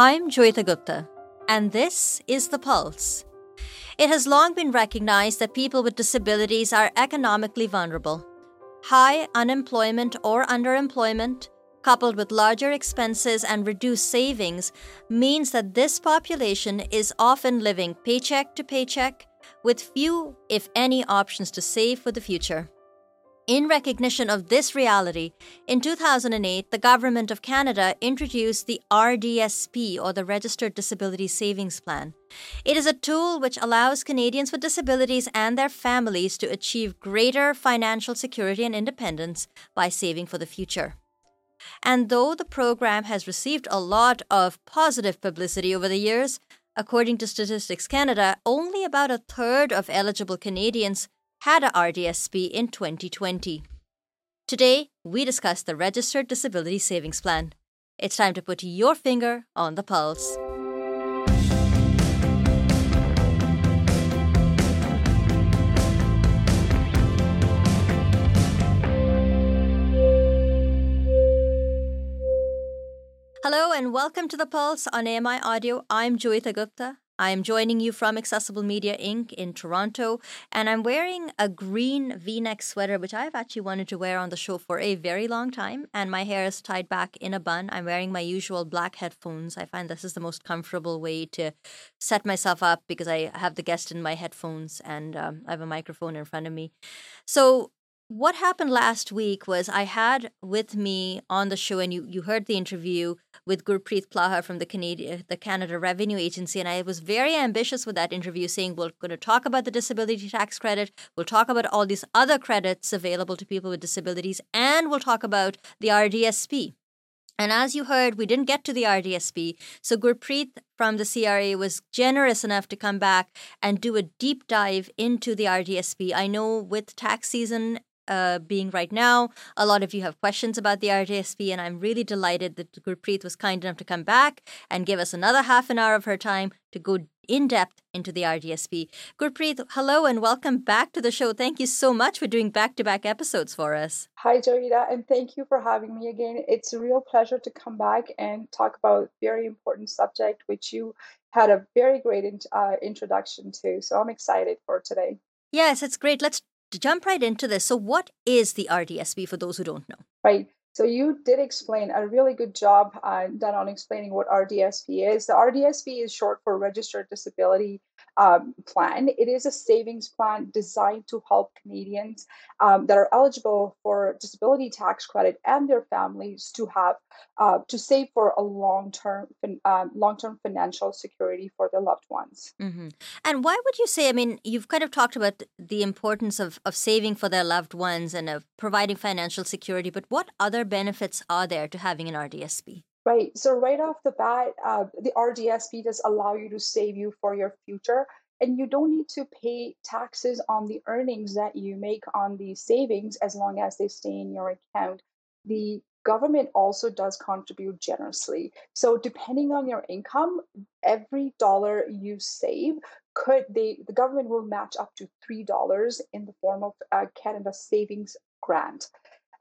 I'm Joeita Gupta, and this is The Pulse. It has long been recognized that people with disabilities are economically vulnerable. High unemployment or underemployment, coupled with larger expenses and reduced savings, means that this population is often living paycheck to paycheck with few, if any, options to save for the future. In recognition of this reality, in 2008, the Government of Canada introduced the RDSP, or the Registered Disability Savings Plan. It is a tool which allows Canadians with disabilities and their families to achieve greater financial security and independence by saving for the future. And though the program has received a lot of positive publicity over the years, according to Statistics Canada, only about a third of eligible Canadians had a RDSP in 2020. Today, we discuss the Registered Disability Savings Plan. It's time to put your finger on the pulse. Hello and welcome to the Pulse on AMI Audio. I'm Joeita Gupta. I am joining you from Accessible Media Inc. in Toronto, and I'm wearing a green v neck sweater, which I've actually wanted to wear on the show for a very long time. And my hair is tied back in a bun. I'm wearing my usual black headphones. I find this is the most comfortable way to set myself up because I have the guest in my headphones and um, I have a microphone in front of me. So, what happened last week was I had with me on the show, and you, you heard the interview with Gurpreet Plaha from the Canadian the Canada Revenue Agency, and I was very ambitious with that interview, saying we're going to talk about the disability tax credit, we'll talk about all these other credits available to people with disabilities, and we'll talk about the RDSP. And as you heard, we didn't get to the RDSP. So Gurpreet from the CRA was generous enough to come back and do a deep dive into the RDSP. I know with tax season uh, being right now. A lot of you have questions about the RDSP, and I'm really delighted that Gurpreet was kind enough to come back and give us another half an hour of her time to go in depth into the RDSP. Gurpreet, hello and welcome back to the show. Thank you so much for doing back to back episodes for us. Hi, Joeita, and thank you for having me again. It's a real pleasure to come back and talk about a very important subject, which you had a very great uh, introduction to. So I'm excited for today. Yes, it's great. Let's to jump right into this, so what is the RDSP for those who don't know? Right. So you did explain a really good job uh, done on explaining what RDSP is. The RDSP is short for Registered Disability um, Plan. It is a savings plan designed to help Canadians um, that are eligible for disability tax credit and their families to have uh, to save for a long term um, long term financial security for their loved ones. Mm-hmm. And why would you say? I mean, you've kind of talked about the importance of of saving for their loved ones and of providing financial security, but what other benefits are there to having an RDSP? Right. So right off the bat, uh, the RDSP does allow you to save you for your future, and you don't need to pay taxes on the earnings that you make on the savings as long as they stay in your account. The government also does contribute generously. So depending on your income, every dollar you save could they the government will match up to three dollars in the form of uh, Canada Savings Grant.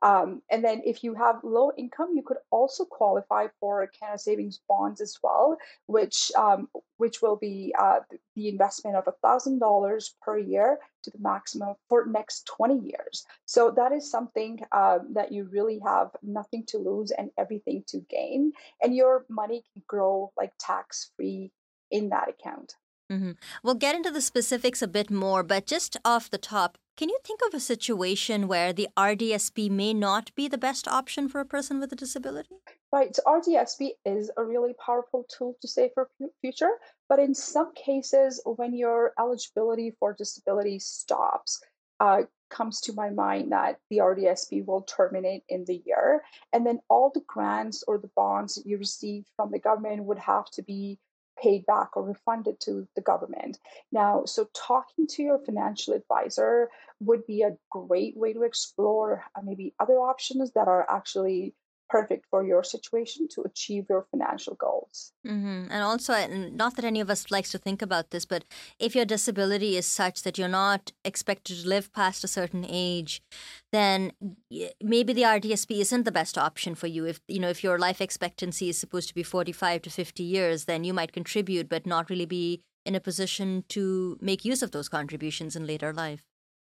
Um, and then if you have low income, you could also qualify for Canada Savings bonds as well, which um, which will be uh, the investment of thousand dollars per year to the maximum for next 20 years. So that is something um, that you really have nothing to lose and everything to gain, and your money can grow like tax free in that account. Mm-hmm. We'll get into the specifics a bit more, but just off the top, can you think of a situation where the RDSP may not be the best option for a person with a disability? Right. So RDSP is a really powerful tool to save for future, but in some cases, when your eligibility for disability stops, uh, comes to my mind that the RDSP will terminate in the year, and then all the grants or the bonds that you received from the government would have to be paid back or refunded to the government. Now, so talking to your financial advisor would be a great way to explore uh, maybe other options that are actually perfect for your situation to achieve your financial goals. Mm-hmm. And also, not that any of us likes to think about this, but if your disability is such that you're not expected to live past a certain age, then maybe the RDSP isn't the best option for you. If you know if your life expectancy is supposed to be 45 to 50 years, then you might contribute, but not really be in a position to make use of those contributions in later life.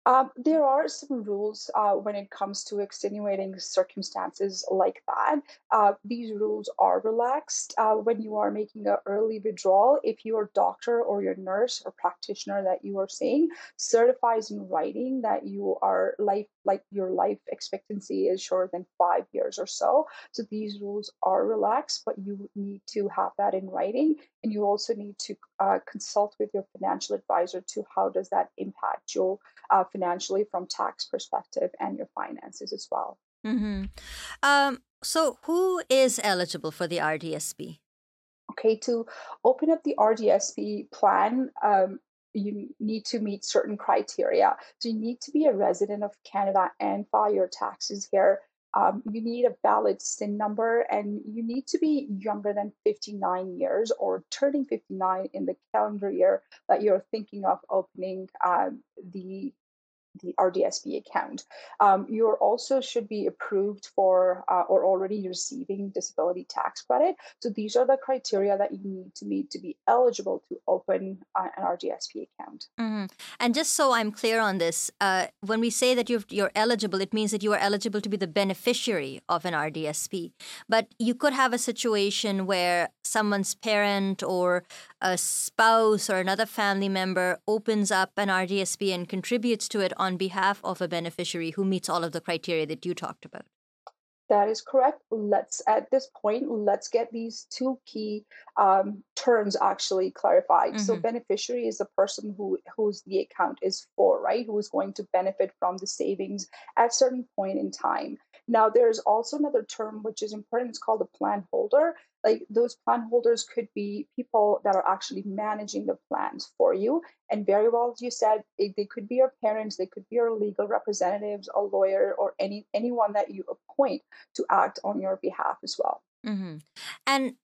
Um, there are some rules uh, when it comes to extenuating circumstances like that. Uh, these rules are relaxed uh, when you are making an early withdrawal. If your doctor or your nurse or practitioner that you are seeing certifies in writing that you are life like your life expectancy is shorter than five years or so, so these rules are relaxed, but you need to have that in writing, and you also need to uh, consult with your financial advisor to how does that impact your uh, financially from tax perspective and your finances as well. Mm-hmm. Um, so, who is eligible for the RDSP? Okay, to open up the RDSP plan, um, you need to meet certain criteria. So, you need to be a resident of Canada and file your taxes here. Um, you need a valid SIN number and you need to be younger than 59 years or turning 59 in the calendar year that you're thinking of opening um, the the RDSP account. Um, you also should be approved for uh, or already receiving disability tax credit. So these are the criteria that you need to meet to be eligible to open uh, an RDSP account. Mm-hmm. And just so I'm clear on this, uh, when we say that you're, you're eligible, it means that you are eligible to be the beneficiary of an RDSP. But you could have a situation where someone's parent or a spouse or another family member opens up an RDSP and contributes to it on behalf of a beneficiary who meets all of the criteria that you talked about. That is correct. Let's at this point let's get these two key um, terms actually clarified. Mm-hmm. So beneficiary is the person who whose the account is for, right? Who is going to benefit from the savings at certain point in time. Now there's also another term which is important. It's called a plan holder like those plan holders could be people that are actually managing the plans for you. And very well as you said it, they could be your parents they could be your legal representatives a lawyer or any anyone that you appoint to act on your behalf as well. Mm-hmm. and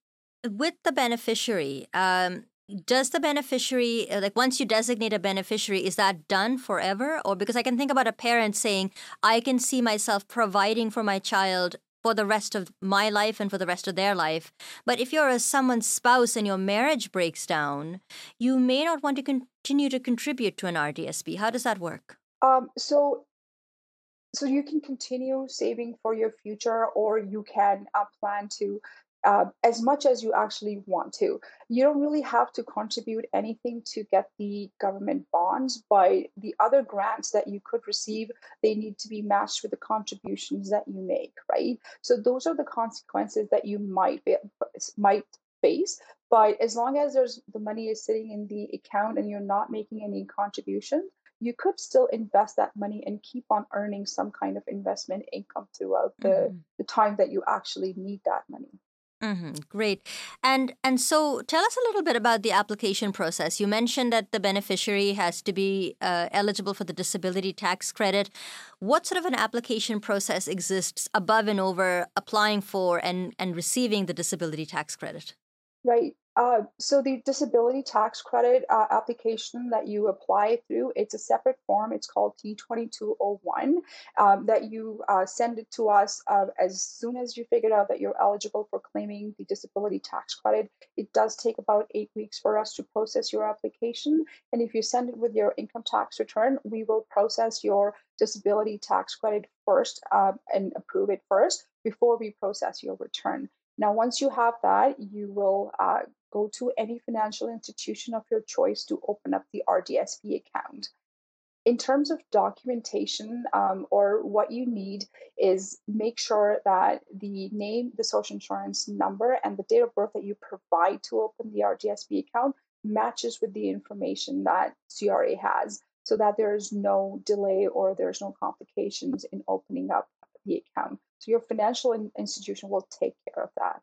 with the beneficiary um, does the beneficiary uh, like once you designate a beneficiary is that done forever? Or because i can think about a parent saying i can see myself providing for my child for the rest of my life and for the rest of their life. But if you're a someone's spouse and your marriage breaks down, you may not want to continue to contribute to an RDSP. How does that work? Um, so so you can continue saving for your future or you can uh, plan to uh, as much as you actually want to. You don't really have to contribute anything to get the government bonds, but the other grants that you could receive, they need to be matched with the contributions that you make, right? So those are the consequences that you might be, might face. But as long as there's the money is sitting in the account and you're not making any contributions, you could still invest that money and keep on earning some kind of investment income throughout the, mm-hmm. the time that you actually need that money. Mm-hmm. Great, and and so tell us a little bit about the application process. You mentioned that the beneficiary has to be uh, eligible for the disability tax credit. What sort of an application process exists above and over applying for and and receiving the disability tax credit? Right. Uh, so the disability tax credit uh, application that you apply through, it's a separate form. It's called T2201 um, that you uh, send it to us uh, as soon as you figure out that you're eligible for claiming the disability tax credit. It does take about eight weeks for us to process your application. And if you send it with your income tax return, we will process your disability tax credit first um, and approve it first before we process your return. Now, once you have that, you will uh, go to any financial institution of your choice to open up the RDSP account. In terms of documentation um, or what you need is make sure that the name, the social insurance number, and the date of birth that you provide to open the RDSP account matches with the information that CRA has so that there is no delay or there's no complications in opening up the account. So your financial institution will take care of that.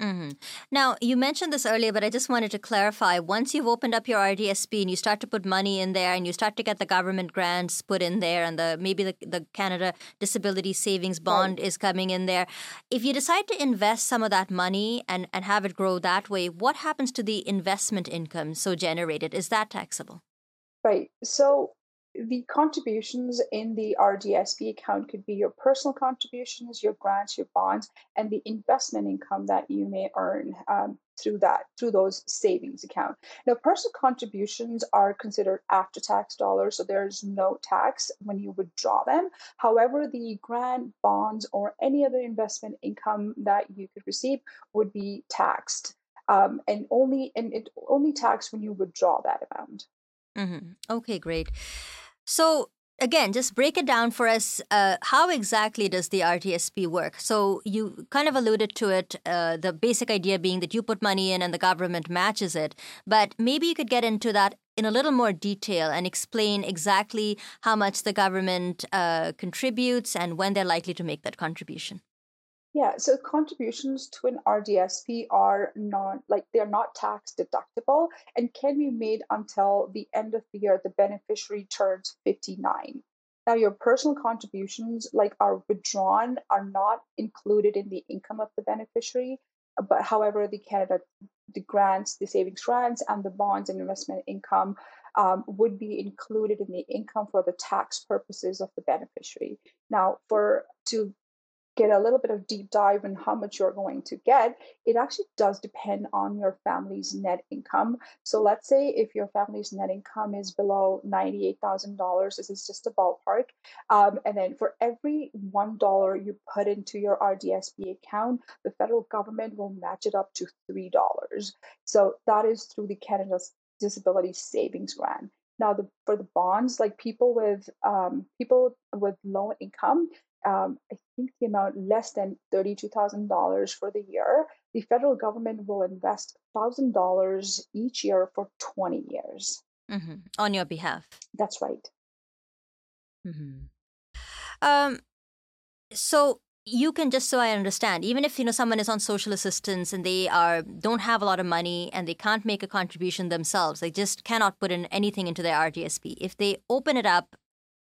Mm-hmm. Now, you mentioned this earlier, but I just wanted to clarify. Once you've opened up your RDSP and you start to put money in there and you start to get the government grants put in there and the maybe the, the Canada Disability Savings Bond right. is coming in there, if you decide to invest some of that money and, and have it grow that way, what happens to the investment income so generated? Is that taxable? Right. So the contributions in the RDSP account could be your personal contributions, your grants, your bonds, and the investment income that you may earn um, through that through those savings account. Now, personal contributions are considered after-tax dollars, so there's no tax when you withdraw them. However, the grant, bonds, or any other investment income that you could receive would be taxed, um, and only and it only taxed when you withdraw that amount. Mm-hmm. Okay, great. So, again, just break it down for us. Uh, how exactly does the RDSP work? So, you kind of alluded to it, uh, the basic idea being that you put money in and the government matches it. But maybe you could get into that in a little more detail and explain exactly how much the government uh, contributes and when they're likely to make that contribution. Yeah, so contributions to an RDSP are not like they're not tax deductible and can be made until the end of the year the beneficiary turns 59. Now, your personal contributions, like are withdrawn, are not included in the income of the beneficiary. But however, the Canada, the grants, the savings grants, and the bonds and investment income um, would be included in the income for the tax purposes of the beneficiary. Now, for to get a little bit of deep dive in how much you're going to get, it actually does depend on your family's net income. So let's say if your family's net income is below $98,000, this is just a ballpark. Um, and then for every $1 you put into your RDSP account, the federal government will match it up to $3. So that is through the Canada's Disability Savings Grant. Now, the, for the bonds, like people with um, people with low income, um, I think the amount less than $32,000 for the year, the federal government will invest $1,000 each year for 20 years. Mm-hmm. On your behalf. That's right. Mm-hmm. Um, so you can just so I understand, even if you know someone is on social assistance and they are don't have a lot of money and they can't make a contribution themselves, they just cannot put in anything into their RDSP. If they open it up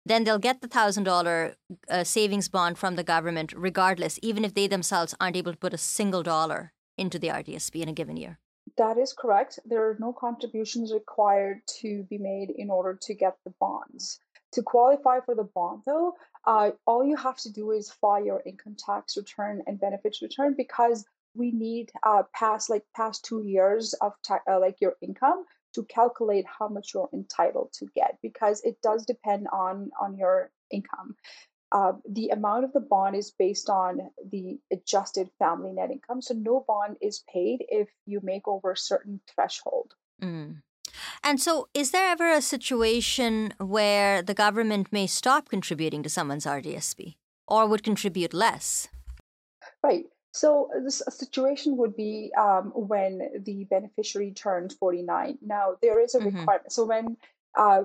then they'll get the thousand dollar uh, savings bond from the government regardless, even if they themselves aren't able to put a single dollar into the RDSP in a given year. That is correct. There are no contributions required to be made in order to get the bonds. To qualify for the bond, though, uh, all you have to do is file your income tax return and benefits return because we need uh, past like past two years of ta- uh, like your income to calculate how much you're entitled to get because it does depend on on your income. Uh, the amount of the bond is based on the adjusted family net income. So no bond is paid if you make over a certain threshold. Mm. And so, is there ever a situation where the government may stop contributing to someone's RDSP or would contribute less? Right. So this situation would be um, when the beneficiary turns 49. Now there is a mm-hmm. requirement. So when uh,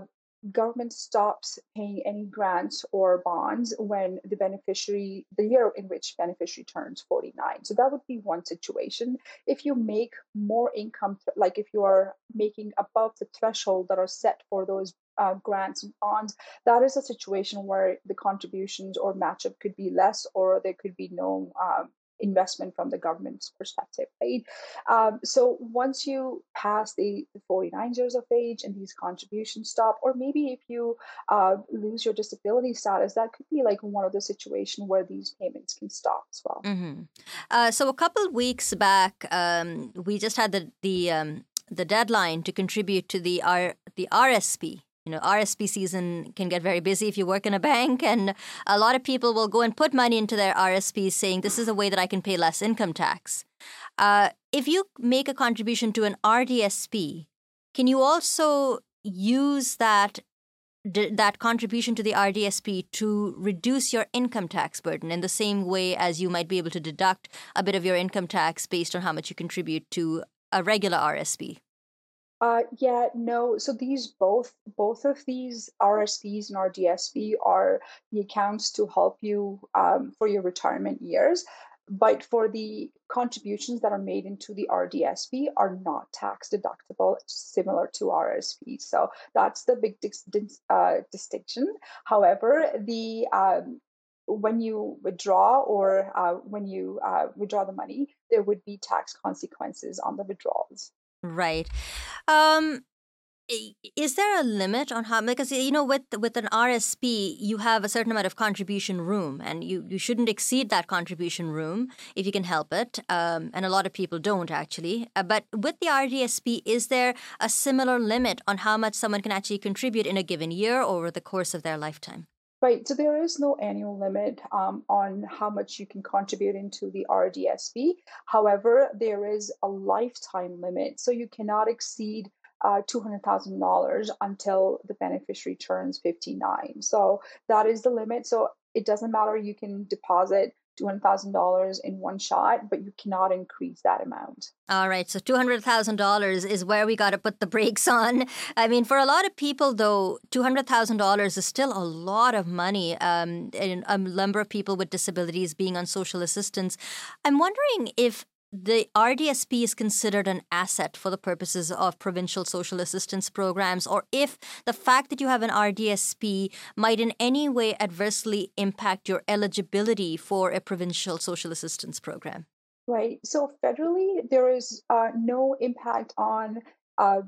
government stops paying any grants or bonds when the beneficiary, the year in which beneficiary turns 49. So that would be one situation. If you make more income, like if you are making above the threshold that are set for those uh, grants and bonds, that is a situation where the contributions or matchup could be less or there could be no um, investment from the government's perspective, right? Um, so once you pass the, the 49 years of age and these contributions stop, or maybe if you uh, lose your disability status, that could be like one of the situations where these payments can stop as well. Mm-hmm. Uh, so a couple weeks back, um, we just had the the um, the deadline to contribute to the R the RSP you know, RSP season can get very busy if you work in a bank, and a lot of people will go and put money into their RSPs saying, This is a way that I can pay less income tax. Uh, if you make a contribution to an RDSP, can you also use that that contribution to the RDSP to reduce your income tax burden in the same way as you might be able to deduct a bit of your income tax based on how much you contribute to a regular RSP? Uh, yeah, no. So these both both of these RSPs and RDSP are the accounts to help you um, for your retirement years. but for the contributions that are made into the RDSP are not tax deductible, similar to RSP. So that's the big dis- uh, distinction. However, the um, when you withdraw or uh, when you uh, withdraw the money, there would be tax consequences on the withdrawals. Right. Um, is there a limit on how because you know with with an RSP you have a certain amount of contribution room and you you shouldn't exceed that contribution room if you can help it um, and a lot of people don't actually uh, but with the RDSP is there a similar limit on how much someone can actually contribute in a given year over the course of their lifetime Right, so there is no annual limit um, on how much you can contribute into the RDSP. However, there is a lifetime limit, so you cannot exceed uh, $200,000 until the beneficiary turns 59. So that is the limit. So it doesn't matter, you can deposit $200,000 in one shot, but you cannot increase that amount. All right. So $200,000 is where we got to put the brakes on. I mean, for a lot of people, though, $200,000 is still a lot of money. Um, and a number of people with disabilities being on social assistance. I'm wondering if the RDSP is considered an asset for the purposes of provincial social assistance programs, or if the fact that you have an RDSP might in any way adversely impact your eligibility for a provincial social assistance program. Right. So federally, there is uh, no impact on uh,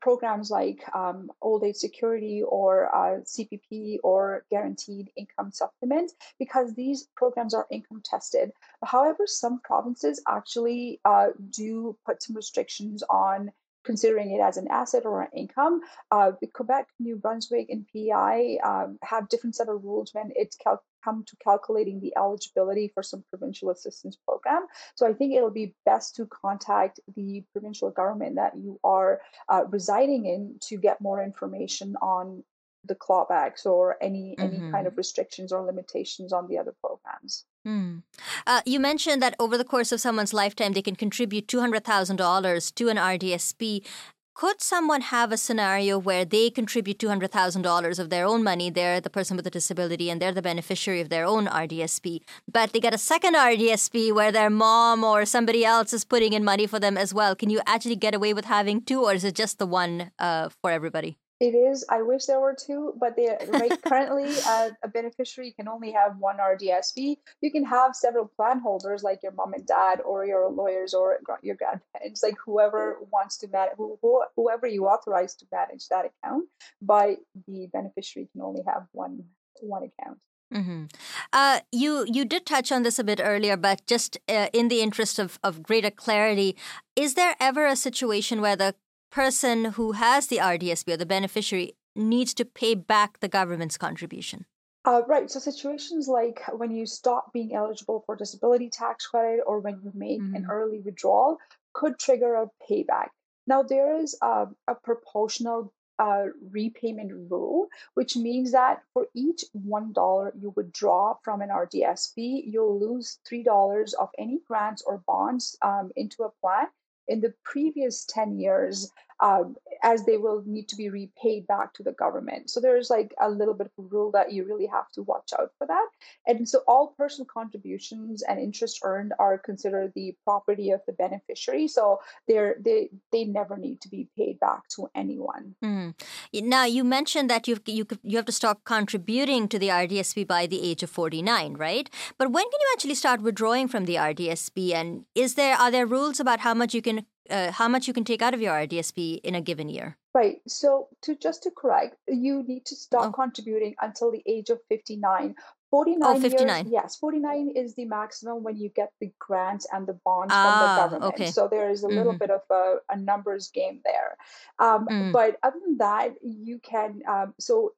programs like um, old age security or uh, CPP or guaranteed income supplement because these programs are income tested. However, some provinces actually uh, do put some restrictions on considering it as an asset or an income. Uh, Quebec, New Brunswick, and PEI um, have different set of rules when it's cal- come to calculating the eligibility for some provincial assistance program. So I think it'll be best to contact the provincial government that you are uh, residing in to get more information on the clawbacks or any any mm-hmm. kind of restrictions or limitations on the other programs. Mm. Uh, you mentioned that over the course of someone's lifetime, they can contribute two hundred thousand dollars to an RDSP. Could someone have a scenario where they contribute $200,000 of their own money? They're the person with a disability and they're the beneficiary of their own RDSP. But they get a second RDSP where their mom or somebody else is putting in money for them as well. Can you actually get away with having two, or is it just the one uh, for everybody? It is. I wish there were two, but they right currently uh, a beneficiary can only have one RDSP. You can have several plan holders, like your mom and dad, or your lawyers, or your grandparents, like whoever wants to manage, who, whoever you authorize to manage that account. But the beneficiary can only have one one account. Mm-hmm. Uh, you you did touch on this a bit earlier, but just uh, in the interest of, of greater clarity, is there ever a situation where the person who has the RDSP or the beneficiary needs to pay back the government's contribution? Uh, right. So situations like when you stop being eligible for disability tax credit or when you make mm-hmm. an early withdrawal could trigger a payback. Now there is a, a proportional uh, repayment rule, which means that for each one dollar you withdraw from an RDSP, you'll lose three dollars of any grants or bonds um, into a plan in the previous 10 years um, as they will need to be repaid back to the government. So there's like a little bit of a rule that you really have to watch out for that. And so all personal contributions and interest earned are considered the property of the beneficiary. So they're they they never need to be paid back to anyone. Mm. Now you mentioned that you you you have to stop contributing to the RDSP by the age of 49, right? But when can you actually start withdrawing from the RDSP and is there are there rules about how much you can uh, how much you can take out of your RDSP in a given year. Right. So to just to correct, you need to stop oh. contributing until the age of 59. 49 oh, 59. Years, yes, 49 is the maximum when you get the grants and the bonds ah, from the ah, government. Okay. So there is a little mm-hmm. bit of a, a, numbers game there. Um, mm. But other than that, you can, um, so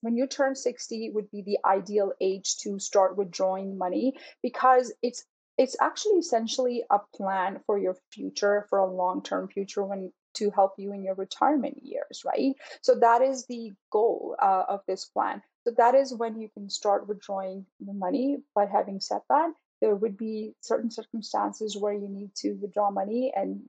when you turn 60 would be the ideal age to start withdrawing money because it's it's actually essentially a plan for your future for a long-term future when to help you in your retirement years right? So that is the goal uh, of this plan. So that is when you can start withdrawing the money. But having said that there would be certain circumstances where you need to withdraw money and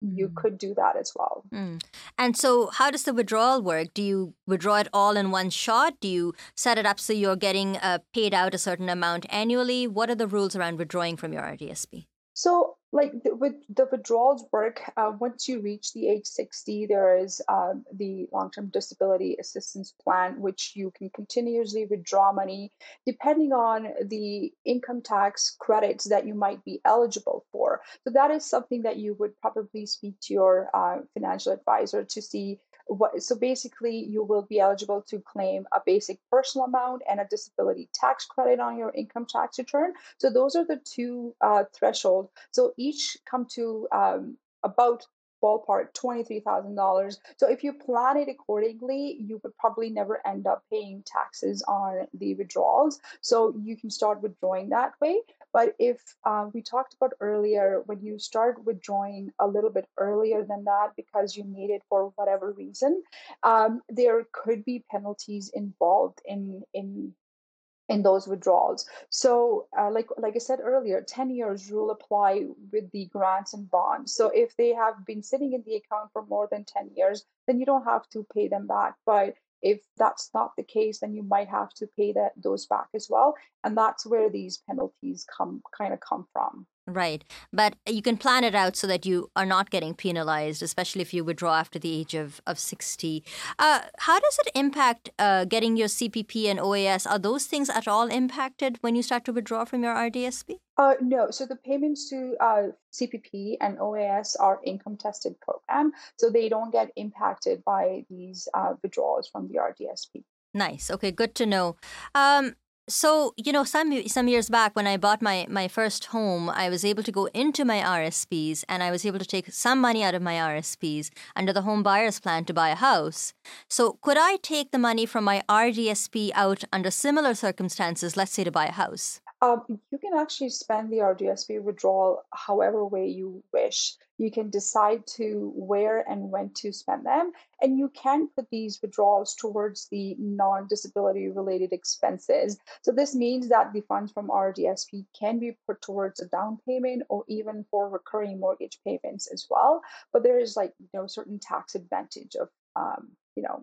you could do that as well. Mm. And so, how does the withdrawal work? Do you withdraw it all in one shot? Do you set it up so you're getting uh, paid out a certain amount annually? What are the rules around withdrawing from your RDSP? So, like with the withdrawals work, uh, once you reach the age 60, there is um, the long term disability assistance plan, which you can continuously withdraw money depending on the income tax credits that you might be eligible for. So, that is something that you would probably speak to your uh, financial advisor to see what, so basically, you will be eligible to claim a basic personal amount and a disability tax credit on your income tax return. So those are the two uh, thresholds. So each come to um, about ballpark $23,000. So if you plan it accordingly, you would probably never end up paying taxes on the withdrawals. So you can start withdrawing that way. But if uh, we talked about earlier, when you start withdrawing a little bit earlier than that because you need it for whatever reason, um, there could be penalties involved in in in those withdrawals. So, uh, like like I said earlier, ten years rule apply with the grants and bonds. So, if they have been sitting in the account for more than ten years, then you don't have to pay them back. But if that's not the case, then you might have to pay that those back as well, and that's where these penalties come kind of come from. Right. But you can plan it out so that you are not getting penalized, especially if you withdraw after the age of, of 60. Uh, how does it impact uh, getting your CPP and OAS? Are those things at all impacted when you start to withdraw from your RDSP? Uh, no. So the payments to uh, CPP and OAS are income tested program, so they don't get impacted by these uh, withdrawals from the RDSP. Nice. Okay, good to know. Um, so, you know, some some years back when I bought my my first home, I was able to go into my RSPs and I was able to take some money out of my RSPs under the home buyers plan to buy a house. So, could I take the money from my RDSP out under similar circumstances, let's say to buy a house? Um, you can actually spend the RDSP withdrawal however way you wish. You can decide to where and when to spend them, and you can put these withdrawals towards the non disability related expenses. So, this means that the funds from RDSP can be put towards a down payment or even for recurring mortgage payments as well. But there is like you know certain tax advantage of um, you know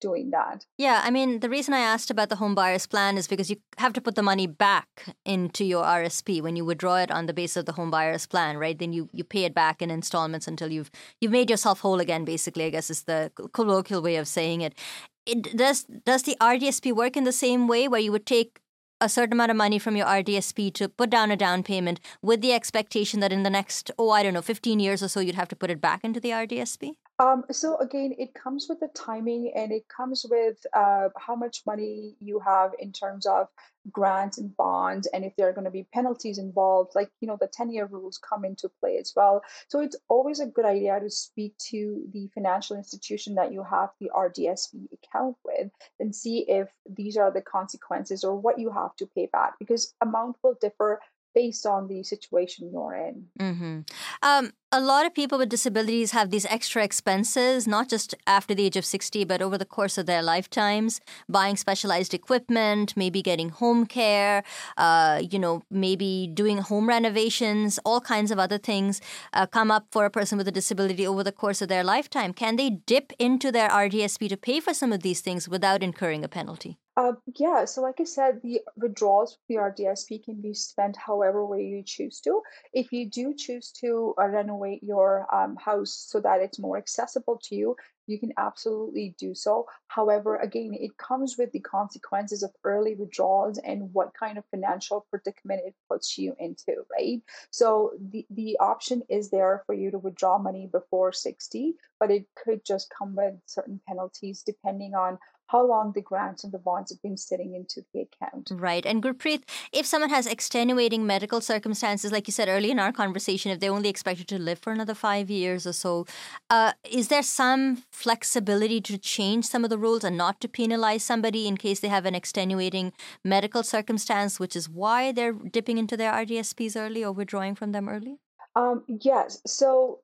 doing that. Yeah i mean the reason i asked about the home buyers plan is because you have to put the money back into your rsp when you withdraw it on the basis of the home buyers plan right? Then you, you pay it back in installments until you've you've made yourself whole again basically i guess is the colloquial way of saying it, it does does the rdsp work in the same way where you would take a certain amount of money from your RDSP to put down a down payment with the expectation that in the next, oh, I don't know, 15 years or so, you'd have to put it back into the RDSP? Um, so again, it comes with the timing and it comes with uh, how much money you have in terms of grants and bonds, and if there are going to be penalties involved, like you know the ten-year rules come into play as well. So it's always a good idea to speak to the financial institution that you have the RDSP account with and see if these are the consequences or what you have to pay back because amount will differ based on the situation you're in. Mm-hmm. Um, a lot of people with disabilities have these extra expenses, not just after the age of 60, but over the course of their lifetimes, buying specialized equipment, maybe getting home care, uh, you know, maybe doing home renovations, all kinds of other things uh, come up for a person with a disability over the course of their lifetime. Can they dip into their RDSP to pay for some of these things without incurring a penalty? Uh, yeah, so like I said, the withdrawals from the RDSP can be spent however way you choose to. If you do choose to uh, renovate your um, house so that it's more accessible to you, you can absolutely do so. However, again, it comes with the consequences of early withdrawals and what kind of financial predicament it puts you into, right? So the, the option is there for you to withdraw money before 60, but it could just come with certain penalties depending on how long the grants and the bonds have been sitting into the account. Right. And Gurpreet, if someone has extenuating medical circumstances, like you said earlier in our conversation, if they're only expected to live for another five years or so, uh, is there some flexibility to change some of the rules and not to penalize somebody in case they have an extenuating medical circumstance, which is why they're dipping into their RDSPs early or withdrawing from them early? Um, yes. So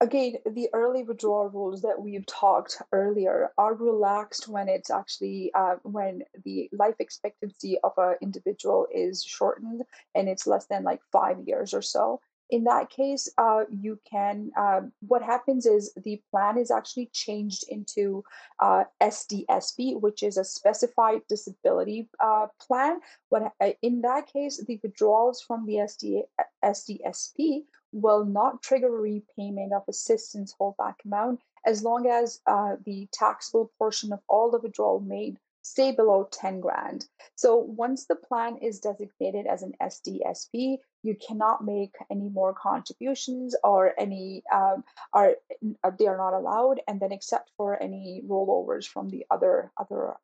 again, the early withdrawal rules that we've talked earlier are relaxed when it's actually uh, when the life expectancy of an individual is shortened and it's less than like five years or so. in that case, uh, you can. Uh, what happens is the plan is actually changed into uh, SDSP, which is a specified disability uh, plan. But uh, in that case, the withdrawals from the SD, SDSP will not trigger a repayment of assistance holdback amount as long as uh, the taxable portion of all the withdrawal made stay below 10 grand. So once the plan is designated as an SDSP, you cannot make any more contributions or any um, are uh, they are not allowed and then except for any rollovers from the other other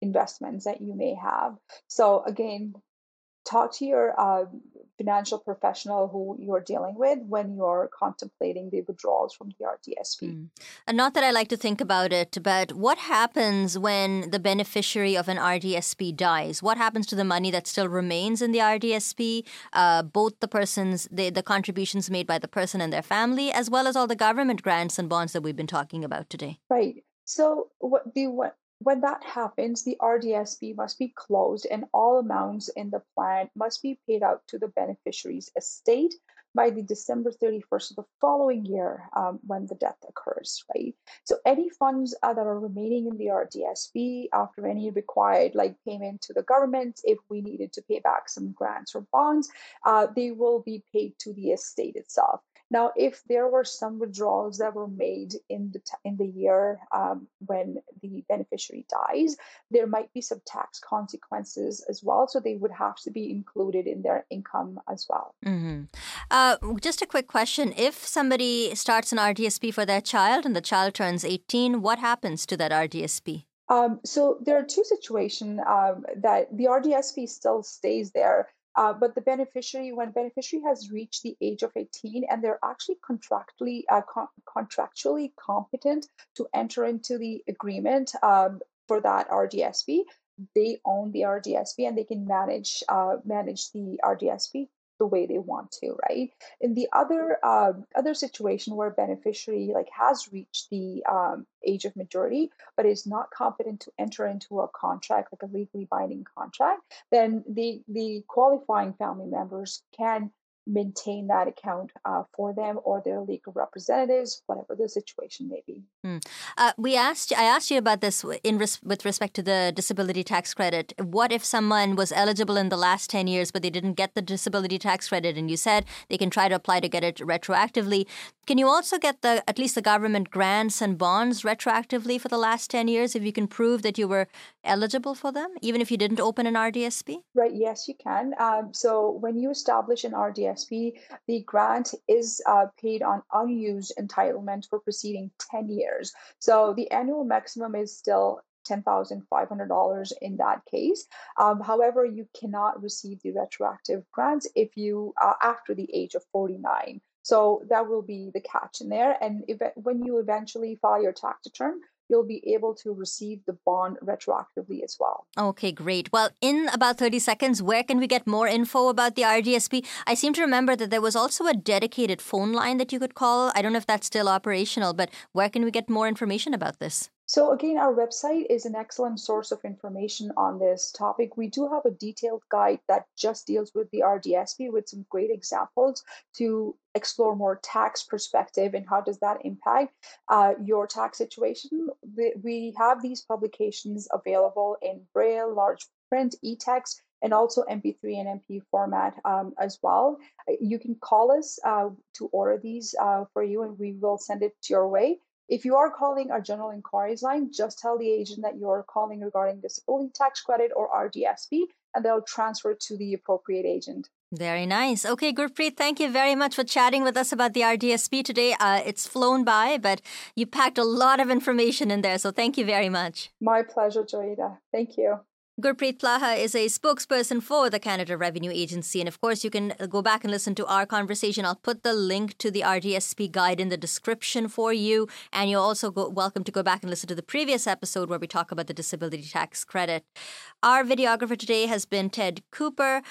investments that you may have so again talk to your uh, financial professional who you're dealing with when you're contemplating the withdrawals from the RDSP. Mm. And not that I like to think about it, but what happens when the beneficiary of an RDSP dies? What happens to the money that still remains in the RDSP? Uh, both the person's, the, the contributions made by the person and their family, as well as all the government grants and bonds that we've been talking about today. Right. So what the what when that happens, the RDSP must be closed and all amounts in the plan must be paid out to the beneficiary's estate by the December 31st of the following year um, when the death occurs, right? So any funds uh, that are remaining in the RDSP after any required like payment to the government, if we needed to pay back some grants or bonds, uh, they will be paid to the estate itself. Now, if there were some withdrawals that were made in the t- in the year um, when the beneficiary dies, there might be some tax consequences as well. So they would have to be included in their income as well. Mm-hmm. Uh, just a quick question: If somebody starts an RDSP for their child and the child turns eighteen, what happens to that RDSP? Um, so there are two situations um, that the RDSP still stays there. Uh, but the beneficiary, when beneficiary has reached the age of 18 and they're actually contractually uh, con- contractually competent to enter into the agreement um, for that RDSP, they own the RDSP and they can manage uh, manage the RDSP the way they want to, right? In the other uh, other situation where beneficiary like has reached the um, age of majority but is not competent to enter into a contract, like a legally binding contract, then the the qualifying family members can maintain that account uh, for them or their legal representatives, whatever the situation may be. Mm. Uh, we asked. I asked you about this in res- with respect to the disability tax credit. What if someone was eligible in the last ten years, but they didn't get the disability tax credit, and you said they can try to apply to get it retroactively? Can you also get the at least the government grants and bonds retroactively for the last ten years if you can prove that you were eligible for them, even if you didn't open an RDSP? Right. Yes, you can. Um, so when you establish an RDSP, the grant is uh, paid on unused entitlement for preceding ten years years. So the annual maximum is still $10,500 in that case. Um, however, you cannot receive the retroactive grants if you are after the age of 49. So that will be the catch in there. And if, when you eventually file your tax return, you'll be able to receive the bond retroactively as well. Okay, great. Well, in about 30 seconds, where can we get more info about the RDSP? I seem to remember that there was also a dedicated phone line that you could call. I don't know if that's still operational, but where can we get more information about this? So, again, our website is an excellent source of information on this topic. We do have a detailed guide that just deals with the RDSP with some great examples to explore more tax perspective and how does that impact uh, your tax situation. We have these publications available in Braille, large print, e text, and also MP3 and MP format um, as well. You can call us uh, to order these uh, for you, and we will send it your way. If you are calling our general inquiries line, just tell the agent that you're calling regarding disability tax credit or RDSP, and they'll transfer to the appropriate agent. Very nice. Okay, Gurpreet, thank you very much for chatting with us about the RDSP today. Uh, it's flown by, but you packed a lot of information in there, so thank you very much. My pleasure, Joeita. Thank you. Gurpreet Plaha is a spokesperson for the Canada Revenue Agency. And of course, you can go back and listen to our conversation. I'll put the link to the RDSP guide in the description for you. And you're also go- welcome to go back and listen to the previous episode where we talk about the disability tax credit. Our videographer today has been Ted Cooper.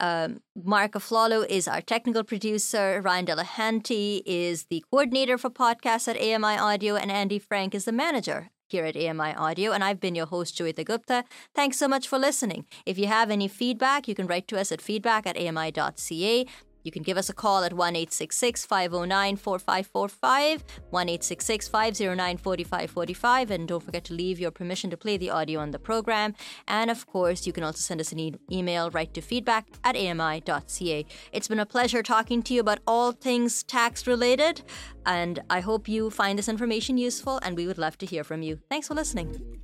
Um, Mark Aflalo is our technical producer. Ryan Delahanty is the coordinator for podcasts at AMI Audio. And Andy Frank is the manager here at AMI Audio, and I've been your host, Joeita Gupta. Thanks so much for listening. If you have any feedback, you can write to us at feedback at ami.ca. You can give us a call at 1 509 4545, 1 509 4545, and don't forget to leave your permission to play the audio on the program. And of course, you can also send us an e- email right to feedback at ami.ca. It's been a pleasure talking to you about all things tax related, and I hope you find this information useful, and we would love to hear from you. Thanks for listening.